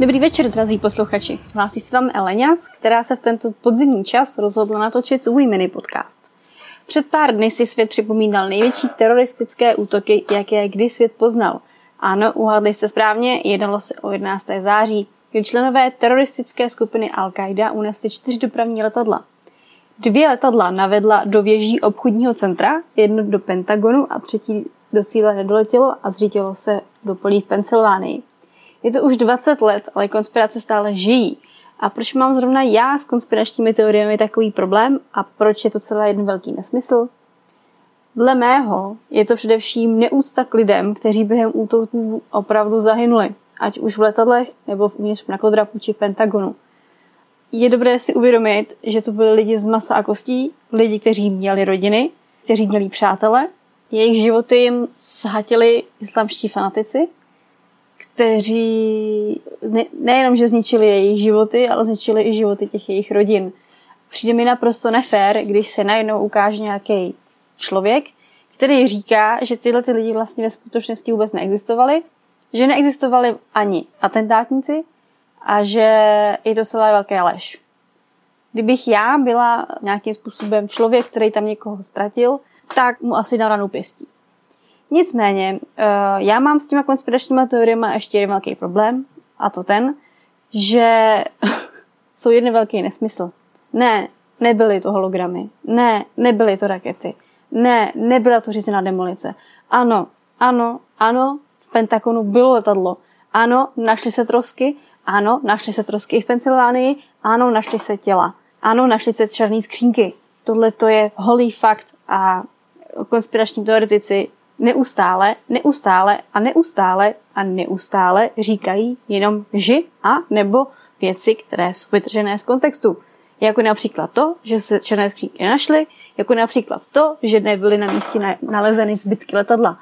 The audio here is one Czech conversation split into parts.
Dobrý večer, drazí posluchači. Hlásí se vám Eleňas, která se v tento podzimní čas rozhodla natočit svůj mini podcast. Před pár dny si svět připomínal největší teroristické útoky, jaké kdy svět poznal. Ano, uhádli jste správně, jednalo se o 11. září, kdy členové teroristické skupiny Al-Qaida unesli čtyři dopravní letadla. Dvě letadla navedla do věží obchodního centra, jedno do Pentagonu a třetí do síle nedoletělo a zřítilo se do polí v Pensylvánii. Je to už 20 let, ale konspirace stále žijí. A proč mám zrovna já s konspiračními teoriemi takový problém a proč je to celé jeden velký nesmysl? Dle mého je to především neúcta k lidem, kteří během útoků opravdu zahynuli, ať už v letadlech nebo uvnitř mrakodrapu či v Pentagonu. Je dobré si uvědomit, že to byli lidi z masa a kostí, lidi, kteří měli rodiny, kteří měli přátele, jejich životy jim shatili islamští fanatici kteří ne, nejenom, že zničili jejich životy, ale zničili i životy těch jejich rodin. Přijde mi naprosto nefér, když se najednou ukáže nějaký člověk, který říká, že tyhle ty lidi vlastně ve skutečnosti vůbec neexistovali, že neexistovali ani atentátníci a že je to celé velké lež. Kdybych já byla nějakým způsobem člověk, který tam někoho ztratil, tak mu asi na ranu pěstí. Nicméně, eh, já mám s těma konspiračníma teoriemi ještě jeden velký problém, a to ten, že jsou jeden velký nesmysl. Ne, nebyly to hologramy. Ne, nebyly to rakety. Ne, nebyla to řízená demolice. Ano, ano, ano, v Pentagonu bylo letadlo. Ano, našly se trosky. Ano, našly se trosky i v Pensylvánii. Ano, našly se těla. Ano, našly se černé skřínky. Tohle to je holý fakt a konspirační teoretici neustále, neustále a neustále a neustále říkají jenom ži a nebo věci, které jsou vytržené z kontextu. Jako například to, že se černé skřínky našly, jako například to, že nebyly na místě nalezeny zbytky letadla.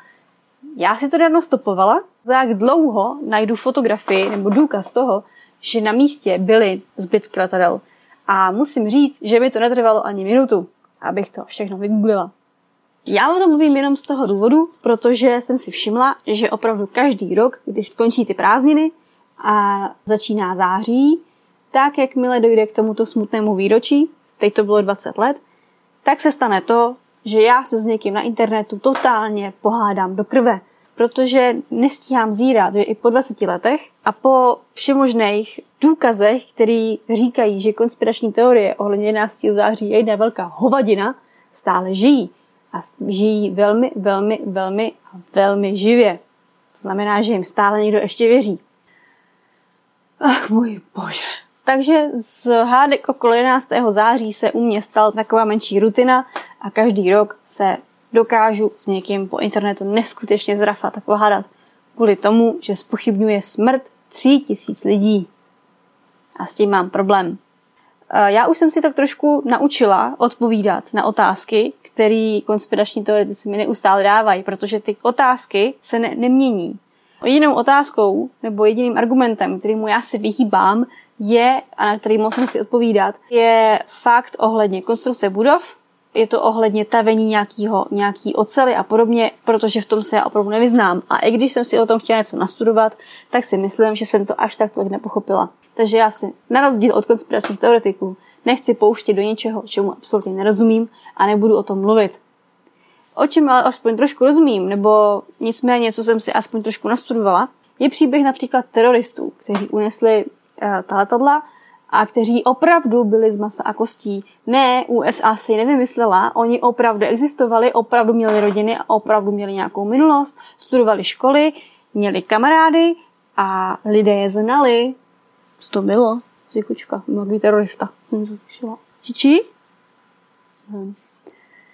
Já si to dávno stopovala, za jak dlouho najdu fotografii nebo důkaz toho, že na místě byly zbytky letadel. A musím říct, že mi to netrvalo ani minutu, abych to všechno vygooglila. Já o tom mluvím jenom z toho důvodu, protože jsem si všimla, že opravdu každý rok, když skončí ty prázdniny a začíná září, tak jakmile dojde k tomuto smutnému výročí, teď to bylo 20 let, tak se stane to, že já se s někým na internetu totálně pohádám do krve, protože nestíhám zírat, že i po 20 letech a po všemožných důkazech, který říkají, že konspirační teorie ohledně 11. září je jedna velká hovadina, stále žijí a žijí velmi, velmi, velmi, velmi živě. To znamená, že jim stále někdo ještě věří. Ach, můj bože. Takže z hádek okolo 11. září se u mě stala taková menší rutina a každý rok se dokážu s někým po internetu neskutečně zrafat a pohádat kvůli tomu, že spochybňuje smrt tří tisíc lidí. A s tím mám problém. Já už jsem si tak trošku naučila odpovídat na otázky, které konspirační teoretici mi neustále dávají, protože ty otázky se ne- nemění. Jedinou otázkou nebo jediným argumentem, kterýmu já si vyhýbám, je, a na který moc nechci odpovídat, je fakt ohledně konstrukce budov, je to ohledně tavení nějakýho, nějaký ocely a podobně, protože v tom se já opravdu nevyznám. A i když jsem si o tom chtěla něco nastudovat, tak si myslím, že jsem to až tak tolik nepochopila. Takže já si, na rozdíl od konspiračních teoretiků, nechci pouštět do něčeho, čemu absolutně nerozumím a nebudu o tom mluvit. O čem ale aspoň trošku rozumím, nebo nicméně, co jsem si aspoň trošku nastudovala, je příběh například teroristů, kteří unesli uh, ta letadla a kteří opravdu byli z masa a kostí. Ne, USA si nevymyslela, oni opravdu existovali, opravdu měli rodiny a opravdu měli nějakou minulost, studovali školy, měli kamarády a lidé je znali, co to bylo? Zikučka, mladý terorista. Čiči? Hmm.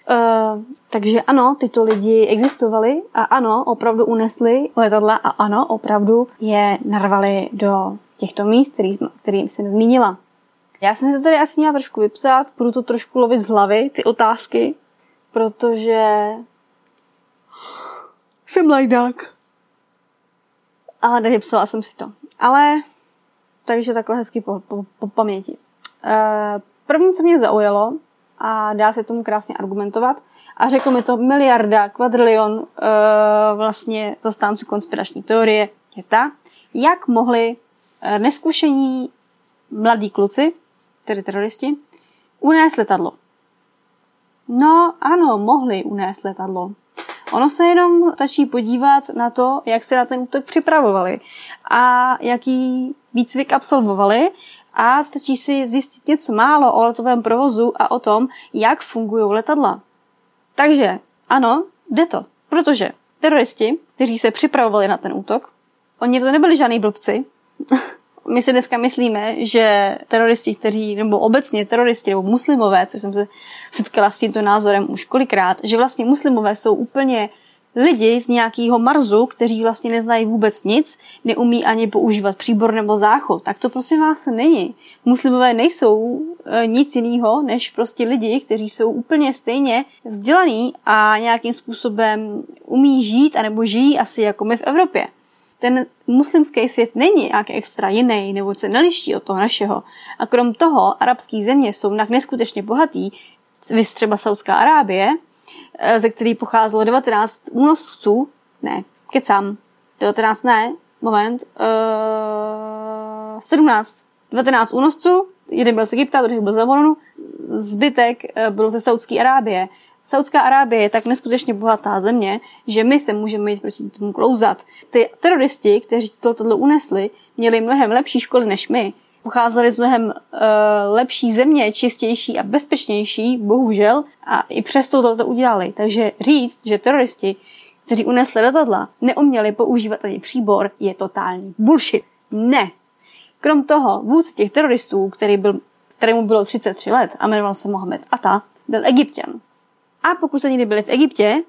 Uh, takže ano, tyto lidi existovali a ano, opravdu unesli letadla a ano, opravdu je narvali do těchto míst, který, který jsem zmínila. Já jsem se tady asi měla trošku vypsat, budu to trošku lovit z hlavy, ty otázky, protože jsem lajdák. Ale nevypsala jsem si to. Ale takže takhle hezky po, po, po paměti. E, první, co mě zaujalo, a dá se tomu krásně argumentovat, a řekl mi to miliarda, kvadrilion e, vlastně zastánců konspirační teorie, je ta, jak mohli eh, neskušení mladí kluci, tedy teroristi, unést letadlo. No ano, mohli unést letadlo. Ono se jenom stačí podívat na to, jak se na ten útok připravovali a jaký výcvik absolvovali a stačí si zjistit něco málo o letovém provozu a o tom, jak fungují letadla. Takže ano, jde to, protože teroristi, kteří se připravovali na ten útok, oni to nebyli žádní blbci, my si dneska myslíme, že teroristi, kteří, nebo obecně teroristi, nebo muslimové, co jsem se setkala s tímto názorem už kolikrát, že vlastně muslimové jsou úplně lidi z nějakého marzu, kteří vlastně neznají vůbec nic, neumí ani používat příbor nebo záchod. Tak to prosím vás není. Muslimové nejsou e, nic jiného, než prostě lidi, kteří jsou úplně stejně vzdělaní a nějakým způsobem umí žít, anebo žijí asi jako my v Evropě ten muslimský svět není nějak extra jiný nebo se neliší od toho našeho. A krom toho, arabské země jsou tak neskutečně bohatý, vy třeba Saudská Arábie, eh, ze který pocházelo 19 únosců, ne, kecám, 19 ne, moment, uh, 17, 19 únosců, jeden byl z Egypta, druhý byl z zbytek eh, byl ze Saudské Arábie. Saudská Arábie je tak neskutečně bohatá země, že my se můžeme jít proti tomu klouzat. Ty teroristi, kteří toto unesli, měli mnohem lepší školy než my. Pocházeli z mnohem uh, lepší země, čistější a bezpečnější, bohužel, a i přesto toto udělali. Takže říct, že teroristi, kteří unesli letadla, neuměli používat ani příbor, je totální bullshit. Ne. Krom toho, vůdce těch teroristů, který byl, kterému bylo 33 let a jmenoval se Mohamed Atta, byl egyptian. A pokud se někdy byli v Egyptě,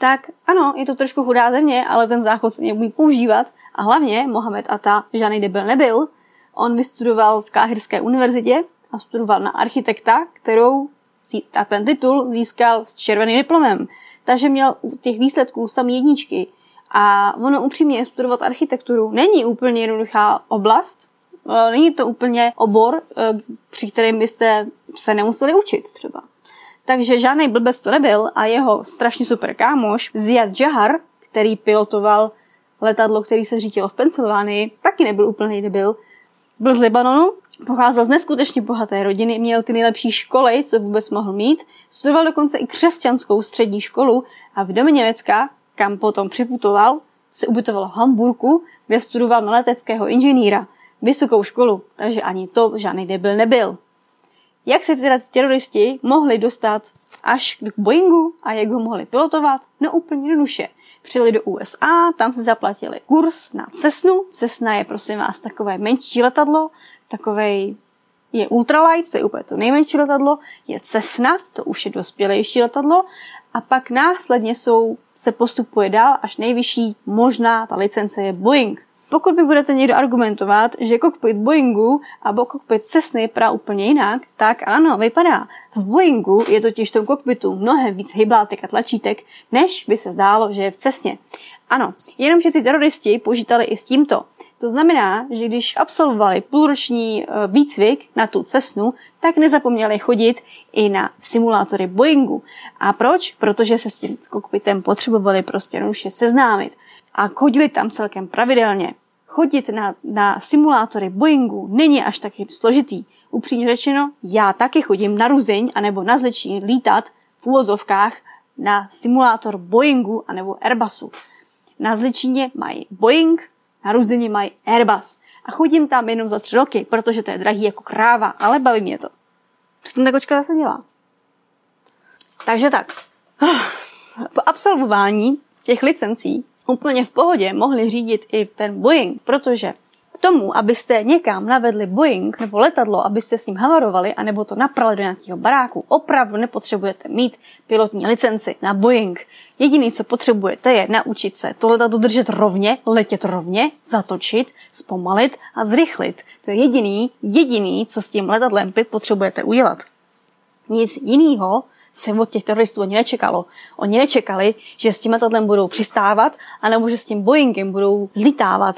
tak ano, je to trošku chudá země, ale ten záchod se umí používat. A hlavně Mohamed Atta žádný debil nebyl. On vystudoval v Káhirské univerzitě a studoval na architekta, kterou a ten titul získal s červeným diplomem. Takže měl těch výsledků sam jedničky. A ono upřímně studovat architekturu není úplně jednoduchá oblast, e, není to úplně obor, e, při kterém byste se nemuseli učit třeba. Takže žádný blbec to nebyl a jeho strašně super kámoš Ziad Jahar, který pilotoval letadlo, který se řítilo v Pensylvánii, taky nebyl úplný debil. Byl z Libanonu, pocházel z neskutečně bohaté rodiny, měl ty nejlepší školy, co vůbec mohl mít, studoval dokonce i křesťanskou střední školu a v domě Německa, kam potom připutoval, se ubytoval v Hamburgu, kde studoval na leteckého inženýra, vysokou školu, takže ani to žádný debil nebyl. Jak se teda teroristi mohli dostat až k Boeingu a jak ho mohli pilotovat? No úplně jednoduše. Přijeli do USA, tam si zaplatili kurz na Cessnu. Cessna je prosím vás takové menší letadlo, takovej je ultralight, to je úplně to nejmenší letadlo, je Cessna, to už je dospělejší letadlo, a pak následně jsou, se postupuje dál, až nejvyšší možná ta licence je Boeing. Pokud by budete někdo argumentovat, že kokpit Boeingu a kokpit Cessny vypadá úplně jinak, tak ano, vypadá. V Boeingu je totiž v tom kokpitu mnohem víc hyblátek a tlačítek, než by se zdálo, že je v Cessně. Ano, jenomže ty teroristi počítali i s tímto. To znamená, že když absolvovali půlroční e, výcvik na tu cesnu, tak nezapomněli chodit i na simulátory Boeingu. A proč? Protože se s tím kokpitem potřebovali prostě jednoduše seznámit a chodili tam celkem pravidelně. Chodit na, na simulátory Boeingu není až taky složitý. Upřímně řečeno, já taky chodím na Ruzeň anebo na Zlečín lítat v úvozovkách na simulátor Boeingu anebo Airbusu. Na Zličině mají Boeing, na Ruzeni mají Airbus. A chodím tam jenom za tři roky, protože to je drahý jako kráva, ale baví mě to. Co tam ta kočka zase dělá? Takže tak. Po absolvování těch licencí úplně v pohodě mohli řídit i ten Boeing, protože k tomu, abyste někam navedli Boeing nebo letadlo, abyste s ním havarovali, anebo to naprali do nějakého baráku, opravdu nepotřebujete mít pilotní licenci na Boeing. Jediný, co potřebujete, je naučit se to letadlo držet rovně, letět rovně, zatočit, zpomalit a zrychlit. To je jediný, jediný, co s tím letadlem potřebujete udělat. Nic jiného se od těch teroristů ani nečekalo. Oni nečekali, že s tím letadlem budou přistávat, anebo že s tím Boeingem budou zlitávat.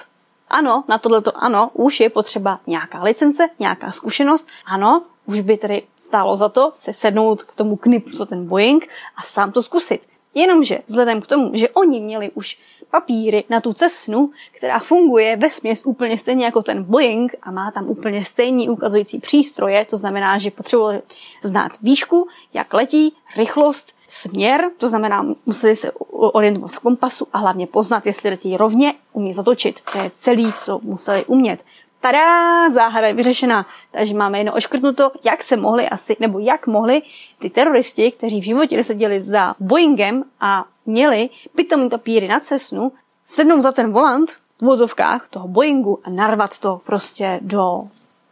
Ano, na tohleto ano, už je potřeba nějaká licence, nějaká zkušenost. Ano, už by tedy stálo za to se sednout k tomu knipu za ten Boeing a sám to zkusit. Jenomže vzhledem k tomu, že oni měli už papíry na tu cesnu, která funguje ve směs úplně stejně jako ten Boeing a má tam úplně stejný ukazující přístroje, to znamená, že potřebovali znát výšku, jak letí, rychlost, směr, to znamená, museli se orientovat v kompasu a hlavně poznat, jestli letí rovně, umí zatočit. To je celý, co museli umět. Tada, záhada je vyřešená. Takže máme jenom oškrtnuto, jak se mohli asi, nebo jak mohli ty teroristi, kteří v životě neseděli za Boeingem a měli pitomý papíry na cesnu, sednout za ten volant v vozovkách toho Boeingu a narvat to prostě do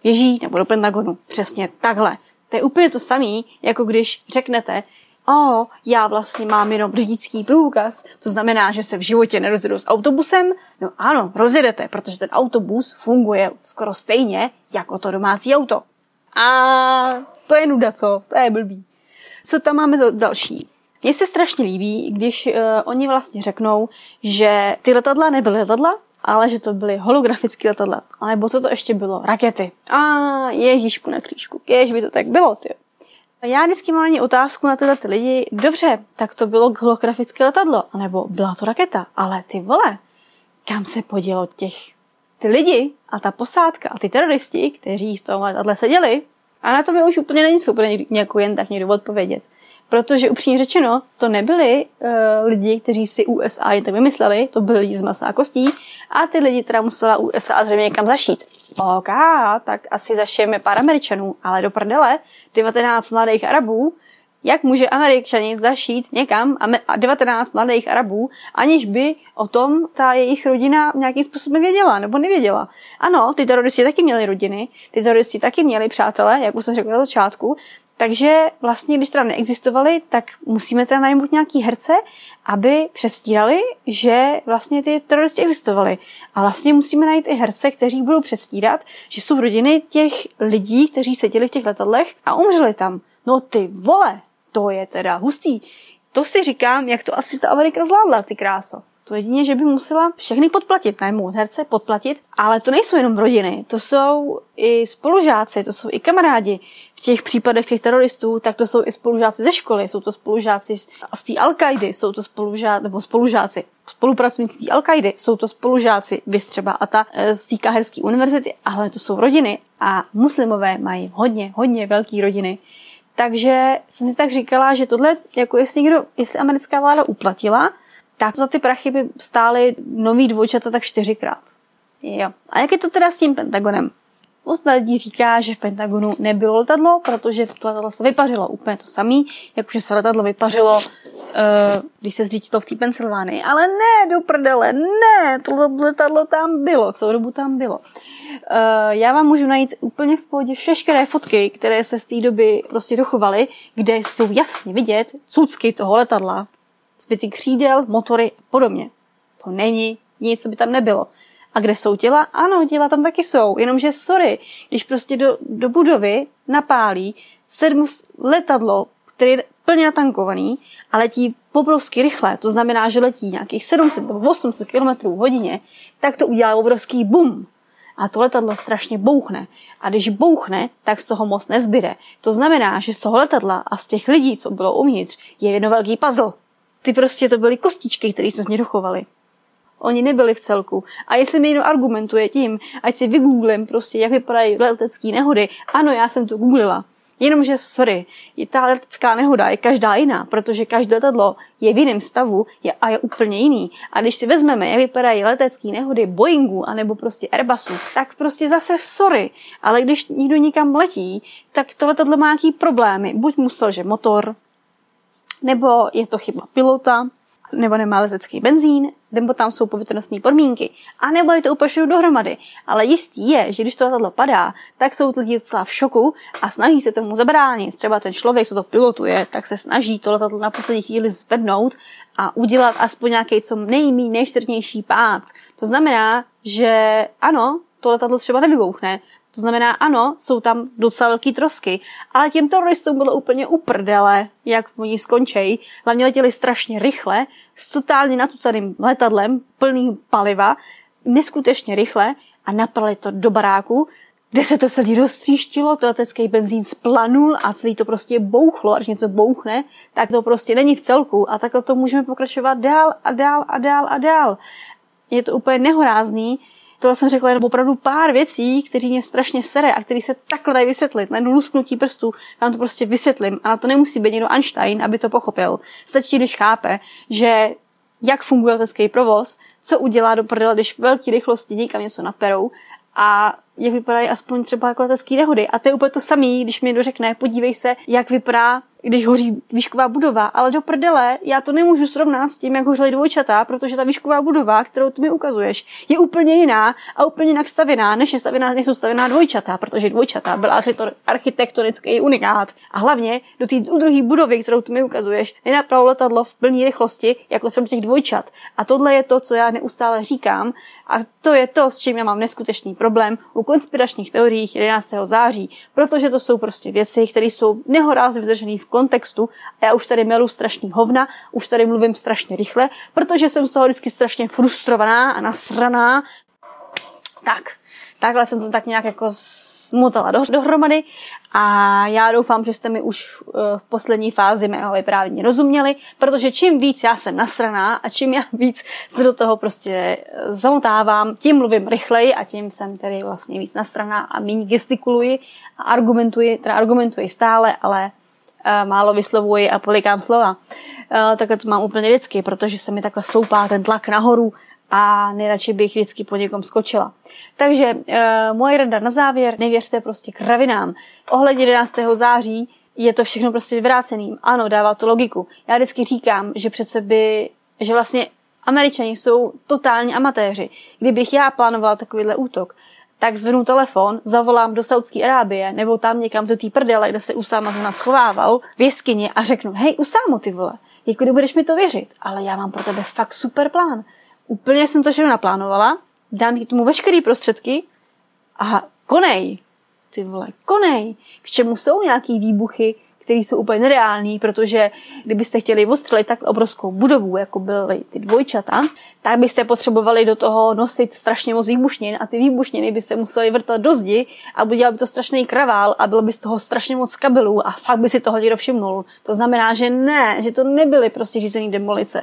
věží nebo do Pentagonu. Přesně takhle. To je úplně to samé, jako když řeknete, o, já vlastně mám jenom řidičský průkaz, to znamená, že se v životě nerozjedu s autobusem. No ano, rozjedete, protože ten autobus funguje skoro stejně jako to domácí auto. A to je nuda, co? To je blbý. Co tam máme za další? Mně se strašně líbí, když uh, oni vlastně řeknou, že ty letadla nebyly letadla, ale že to byly holografické letadla. A nebo co to ještě bylo? Rakety. A ježíšku na křížku. Kež by to tak bylo, ty. Já vždycky mám ani otázku na tyhle ty lidi. Dobře, tak to bylo holografické letadlo, anebo byla to raketa. Ale ty vole, kam se podělo těch ty lidi a ta posádka a ty teroristi, kteří v tom letadle seděli? A na to mi už úplně není super nějakou jen tak někdo odpovědět. Protože upřímně řečeno, to nebyli uh, lidi, kteří si USA jen tak vymysleli, to byli lidi z masa a kostí a ty lidi teda musela USA zřejmě někam zašít. OK, tak asi zašijeme pár Američanů, ale do prdele 19 mladých Arabů, jak může Američani zašít někam a 19 mladých Arabů, aniž by o tom ta jejich rodina nějakým způsobem věděla nebo nevěděla. Ano, ty teroristi taky měli rodiny, ty teroristi taky měli přátelé, jak už jsem řekla na začátku, takže vlastně, když teda neexistovaly, tak musíme teda najmout nějaký herce, aby přestírali, že vlastně ty teroristi existovaly. A vlastně musíme najít i herce, kteří budou přestírat, že jsou rodiny těch lidí, kteří seděli v těch letadlech a umřeli tam. No ty vole, to je teda hustý. To si říkám, jak to asi ta Amerika zvládla, ty kráso. To jedině, že by musela všechny podplatit, najmout herce, podplatit, ale to nejsou jenom rodiny, to jsou i spolužáci, to jsou i kamarádi. V těch případech těch teroristů, tak to jsou i spolužáci ze školy, jsou to spolužáci z, z té al jsou to spolužáci, nebo spolužáci, spolupracovníci té al jsou to spolužáci, vys třeba a ta e, z té Kaherské univerzity, ale to jsou rodiny a muslimové mají hodně, hodně velké rodiny. Takže jsem si tak říkala, že tohle, jako jestli někdo, jestli americká vláda uplatila, tak za ty prachy by stály nový dvojčata tak čtyřikrát. Jo. A jak je to teda s tím Pentagonem? Spousta lidí říká, že v Pentagonu nebylo letadlo, protože to letadlo se vypařilo úplně to samý, jakože se letadlo vypařilo, uh, když se zřítilo v té Pensylvánii. Ale ne, do prdele, ne, to letadlo tam bylo, celou dobu tam bylo. Uh, já vám můžu najít úplně v pohodě všechny fotky, které se z té doby prostě dochovaly, kde jsou jasně vidět cucky toho letadla, zbyty křídel, motory a podobně. To není nic, co by tam nebylo. A kde jsou těla? Ano, těla tam taky jsou. Jenomže sorry, když prostě do, do budovy napálí sedm letadlo, který je plně natankovaný a letí obrovsky rychle, to znamená, že letí nějakých 700 nebo 800 km hodině, tak to udělá obrovský bum. A to letadlo strašně bouchne. A když bouchne, tak z toho moc nezbyde. To znamená, že z toho letadla a z těch lidí, co bylo uvnitř, je jedno velký puzzle. Ty prostě to byly kostičky, které se z ní dochovaly. Oni nebyli v celku. A jestli mi někdo argumentuje tím, ať si vygooglím prostě, jak vypadají letecké nehody, ano, já jsem to googlila. Jenomže, sorry, je ta letecká nehoda je každá jiná, protože každé letadlo je v jiném stavu je, a je úplně jiný. A když si vezmeme, jak vypadají letecké nehody Boeingu anebo prostě Airbusu, tak prostě zase sorry, ale když někdo nikam letí, tak to letadlo má nějaký problémy. Buď musel, že motor, nebo je to chyba pilota, nebo nemá letecký benzín, nebo tam jsou povětrnostní podmínky, a nebo je to úplně dohromady. Ale jistý je, že když to letadlo padá, tak jsou lidi docela v šoku a snaží se tomu zabránit. Třeba ten člověk, co to pilotuje, tak se snaží to letadlo na poslední chvíli zvednout a udělat aspoň nějaký co nejmí nejštrnější pád. To znamená, že ano, to letadlo třeba nevybouchne, to znamená, ano, jsou tam docela velký trosky, ale těm teroristům bylo úplně uprdele, jak oni skončí. Hlavně letěli strašně rychle, s totálně natucaným letadlem, plným paliva, neskutečně rychle a naprali to do baráku, kde se to celý roztříštilo, to letecký benzín splanul a celý to prostě bouchlo, a když něco bouchne, tak to prostě není v celku a takhle to můžeme pokračovat dál a dál a dál a dál. Je to úplně nehorázný, to jsem řekla jenom opravdu pár věcí, které mě strašně sere a které se takhle dají vysvětlit. Na jednu lusknutí prstů vám to prostě vysvětlím. A na to nemusí být někdo Einstein, aby to pochopil. Stačí, když chápe, že jak funguje letecký provoz, co udělá do prdele, když v velké rychlosti někam něco naperou a jak vypadají aspoň třeba jako letecké nehody. A to je úplně to samé, když mi někdo řekne, podívej se, jak vypadá když hoří výšková budova, ale do prdele já to nemůžu srovnat s tím, jak hořely dvojčata, protože ta výšková budova, kterou ty mi ukazuješ, je úplně jiná a úplně jinak stavěná, než je stavěná, než jsou stavěná dvojčata, protože dvojčata byla architektonický unikát. A hlavně do té druhé budovy, kterou ty mi ukazuješ, nenapravo letadlo v plné rychlosti, jako jsem těch dvojčat. A tohle je to, co já neustále říkám, a to je to, s čím já mám neskutečný problém u konspiračních teorií 11. září, protože to jsou prostě věci, které jsou nehorázně vyzržené v kontextu a já už tady melu strašný hovna, už tady mluvím strašně rychle, protože jsem z toho vždycky strašně frustrovaná a nasraná. Tak, takhle jsem to tak nějak jako smutala do, dohromady a já doufám, že jste mi už eh, v poslední fázi mého vyprávění rozuměli, protože čím víc já jsem nasraná a čím já víc se do toho prostě eh, zamotávám, tím mluvím rychleji a tím jsem tedy vlastně víc nasraná a méně gestikuluji a argumentuji, teda argumentuji stále, ale málo vyslovuji a polikám slova. Takhle to mám úplně vždycky, protože se mi takhle stoupá ten tlak nahoru a nejradši bych vždycky po někom skočila. Takže uh, moje rada na závěr, nevěřte prostě kravinám. Ohledně 11. září je to všechno prostě vyvráceným. Ano, dává to logiku. Já vždycky říkám, že přece by, že vlastně Američani jsou totální amatéři. Kdybych já plánovala takovýhle útok, tak zvenu telefon, zavolám do Saudské Arábie nebo tam někam do té prdele, kde se Usáma z nás schovával, v jeskyni a řeknu, hej Usámo ty vole, jako budeš mi to věřit, ale já mám pro tebe fakt super plán. Úplně jsem to všechno naplánovala, dám ti tomu veškeré prostředky a konej, ty vole, konej. K čemu jsou nějaký výbuchy, které jsou úplně nereální, protože kdybyste chtěli ostřelit tak obrovskou budovu, jako byly ty dvojčata, tak byste potřebovali do toho nosit strašně moc výbušnin a ty výbušniny by se musely vrtat do zdi a udělal by to strašný kravál a bylo by z toho strašně moc kabelů a fakt by si toho někdo všimnul. To znamená, že ne, že to nebyly prostě řízený demolice.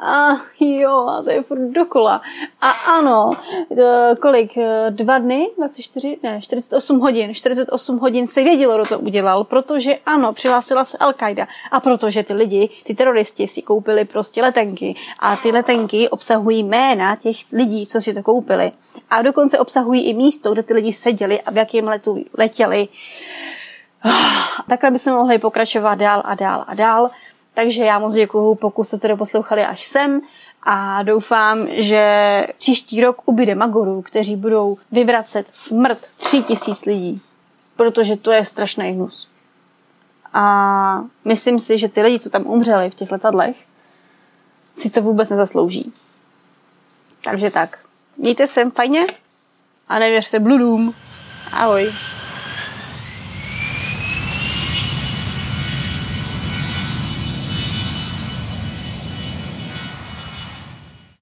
A jo, a to je furt dokola. A ano, e, kolik? E, dva dny? 24? Ne, 48 hodin. 48 hodin se vědělo, kdo to udělal, protože ano, přihlásila se Al-Qaida. A protože ty lidi, ty teroristi si koupili prostě letenky a ty letenky obsahují jména těch lidí, co si to koupili. A dokonce obsahují i místo, kde ty lidi seděli a v jakém letu letěli. Takhle bychom mohli pokračovat dál a dál a dál. Takže já moc děkuju, pokud jste to doposlouchali až sem a doufám, že příští rok ubyde magorů, kteří budou vyvracet smrt tři tisíc lidí, protože to je strašný hnus. A myslím si, že ty lidi, co tam umřeli v těch letadlech, si to vůbec nezaslouží. Takže tak. Mějte se fajně a nevěřte bludům. Ahoj.